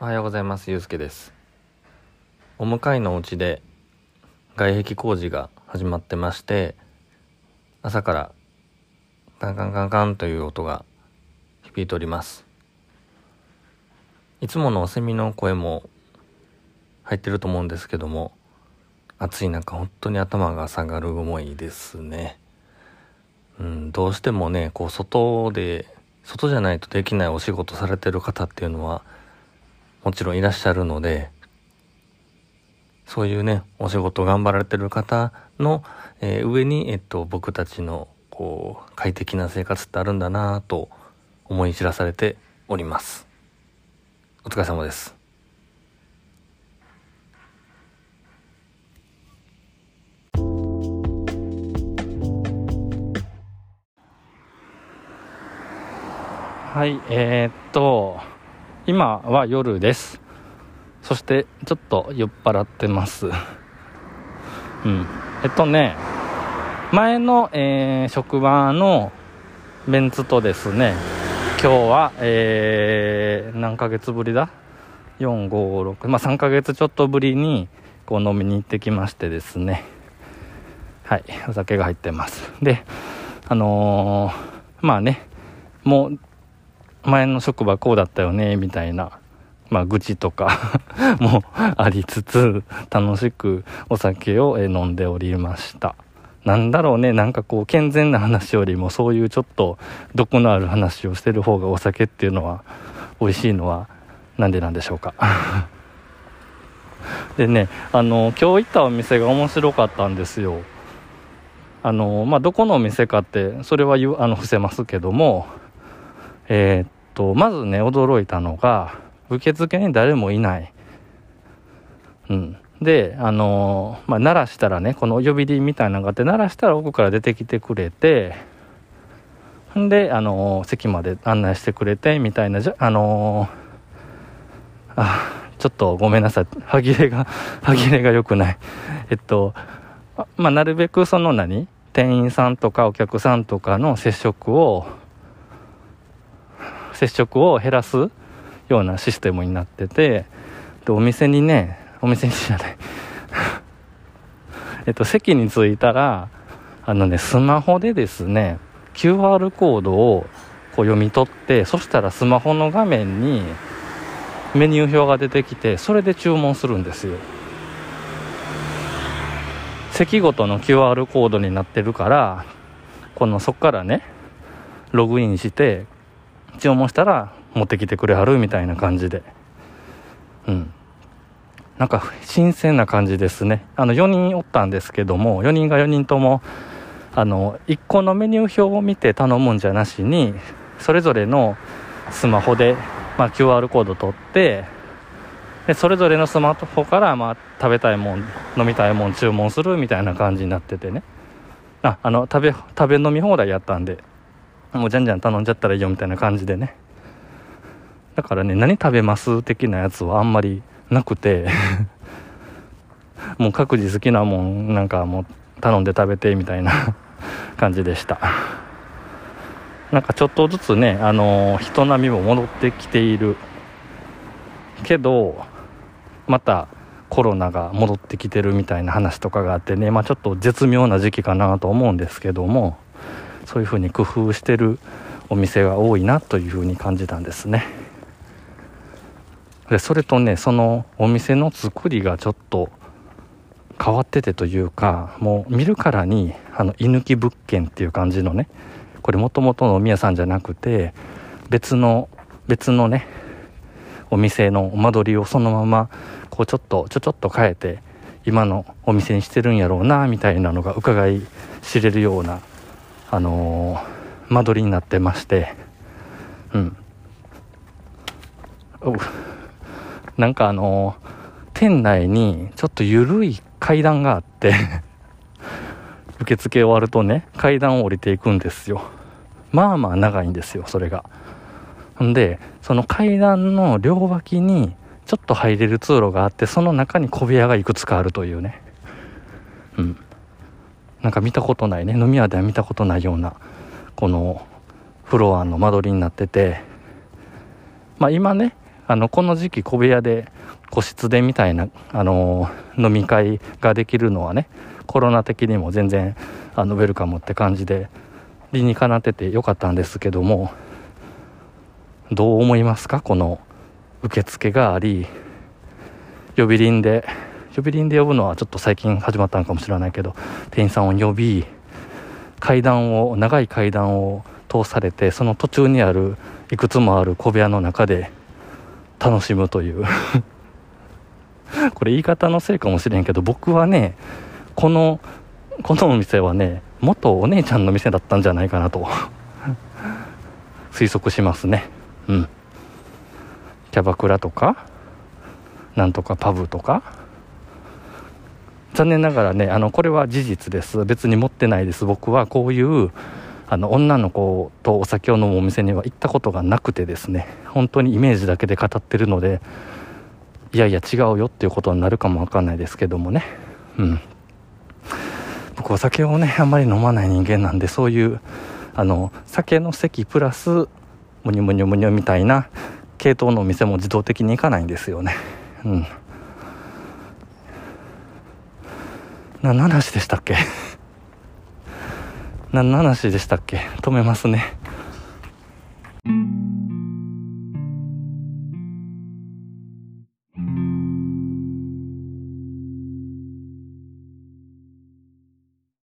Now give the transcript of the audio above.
おはようございます。ゆうすけです。お向かいのお家で外壁工事が始まってまして朝からカンカンカンカンという音が響いております。いつものセミの声も入ってると思うんですけども暑い中本当に頭が下がる思いですね。うんどうしてもねこう外で外じゃないとできないお仕事されてる方っていうのはもちろんいらっしゃるので、そういうね、お仕事頑張られてる方の、えー、上に、えっと、僕たちの、こう、快適な生活ってあるんだなと思い知らされております。お疲れ様です。はい、えー、っと、今は夜です。そしてちょっと酔っ払ってます。うん。えっとね前の、えー、職場のメンツとですね今日は、えー、何ヶ月ぶりだ？456まあ3ヶ月ちょっとぶりにこう飲みに行ってきましてですね。はい。お酒が入ってます。であのー、まあねもう前の職場こうだったよねみたいな。まあ、愚痴とか もありつつ楽しくお酒を飲んでおりました。なんだろうねなんかこう健全な話よりもそういうちょっと毒のある話をしてる方がお酒っていうのは美味しいのはなんでなんでしょうか。でねあの今日行ったお店が面白かったんですよ。あのまあどこのお店かってそれはあの伏せますけどもえー、っと、まずね、驚いたのが、受付に誰もいない。うん。で、あのー、まあ、鳴らしたらね、この呼び鈴みたいなのがあって、鳴らしたら奥から出てきてくれて、んで、あのー、席まで案内してくれて、みたいな、じゃ、あのー、あ、ちょっとごめんなさい。歯切れが、歯切れが良くない。えっと、まあ、なるべくその何店員さんとかお客さんとかの接触を接触を減らすようなシステムになっててでお店にねお店にじゃない。えっと席に着いたらあのねスマホでですね QR コードをこう読み取ってそしたらスマホの画面にメニュー表が出てきてそれで注文するんですよ。席ごとの QR コードになってるからこのそっからねログインして注文したら持ってきてくれはるみたいな感じで。うん。なんか新鮮な感じですね。あの4人おったんですけども4人が4人ともあの1個のメニュー表を見て頼むんじゃなしにそれぞれのスマホで、まあ、QR コード取ってでそれぞれのスマホから、まあ、食べたいもん飲みたいもん注文するみたいな感じになっててね。ああの食べ食べ飲み放題やったんで。もうじゃんじゃん頼んじゃったらいいよみたいな感じでね。だからね何食べます的なやつはあんまりなくて。もう各自好きなもんなんかもう頼んで食べてみたいな 感じでした。なんかちょっとずつねあのー、人並みも戻ってきている。けどまたコロナが戻ってきてるみたいな話とかがあってねまあちょっと絶妙な時期かなと思うんですけども。そういうふうに工夫してるお店が多いなというふうに感じたんですね。でそれとねそのお店の作りがちょっと変わっててというかもう見るからにあの居抜き物件っていう感じのねこれもともとのお宮さんじゃなくて別の別のねお店の間取りをそのままこうちょっとちょちょっと変えて今のお店にしてるんやろうなみたいなのが伺い知れるようなあのー、間取りになってましてうん。なんかあのー、店内にちょっと緩い階段があって 受付終わるとね階段を降りていくんですよ。まあまあ長いんですよそれが。んでその階段の両脇にちょっと入れる通路があってその中に小部屋がいくつかあるというね。うん。なんか見たことないね。飲み屋では見たことないようなこのフロアの間取りになってて。まあ今ねあのこの時期小部屋で個室でみたいな、あの飲み会ができるのはねコロナ的にも全然あのウェルカムって感じで理にかなっててよかったんですけどもどう思いますか？この受付があり呼び鈴で呼び鈴で呼ぶのはちょっと最近始まったのかもしれないけど店員さんを呼び階段を長い階段を通されてその途中にあるいくつもある小部屋の中で楽しむという。これ言い方のせいかもしれんけど僕はねこのこのお店はね元お姉ちゃんの店だったんじゃないかなと。推測しますね。うん。キャバクラとかなんとかパブとか残念ながらねあのこれは事実です。別に持ってないです。僕はこういうあの女の子とお酒を飲むお店には行ったことがなくてですね。本当にイメージだけで語ってるのでいやいや違うよっていうことになるかもわかんないですけどもね。うん。僕お酒をねあんまり飲まない人間なんでそういうあの酒の席プラスむにゅむにゅむにゅみたいな系統のお店も自動的に行かないんですよね。うん。何の話でしたっけ？何の話でしたっけ？止めますね。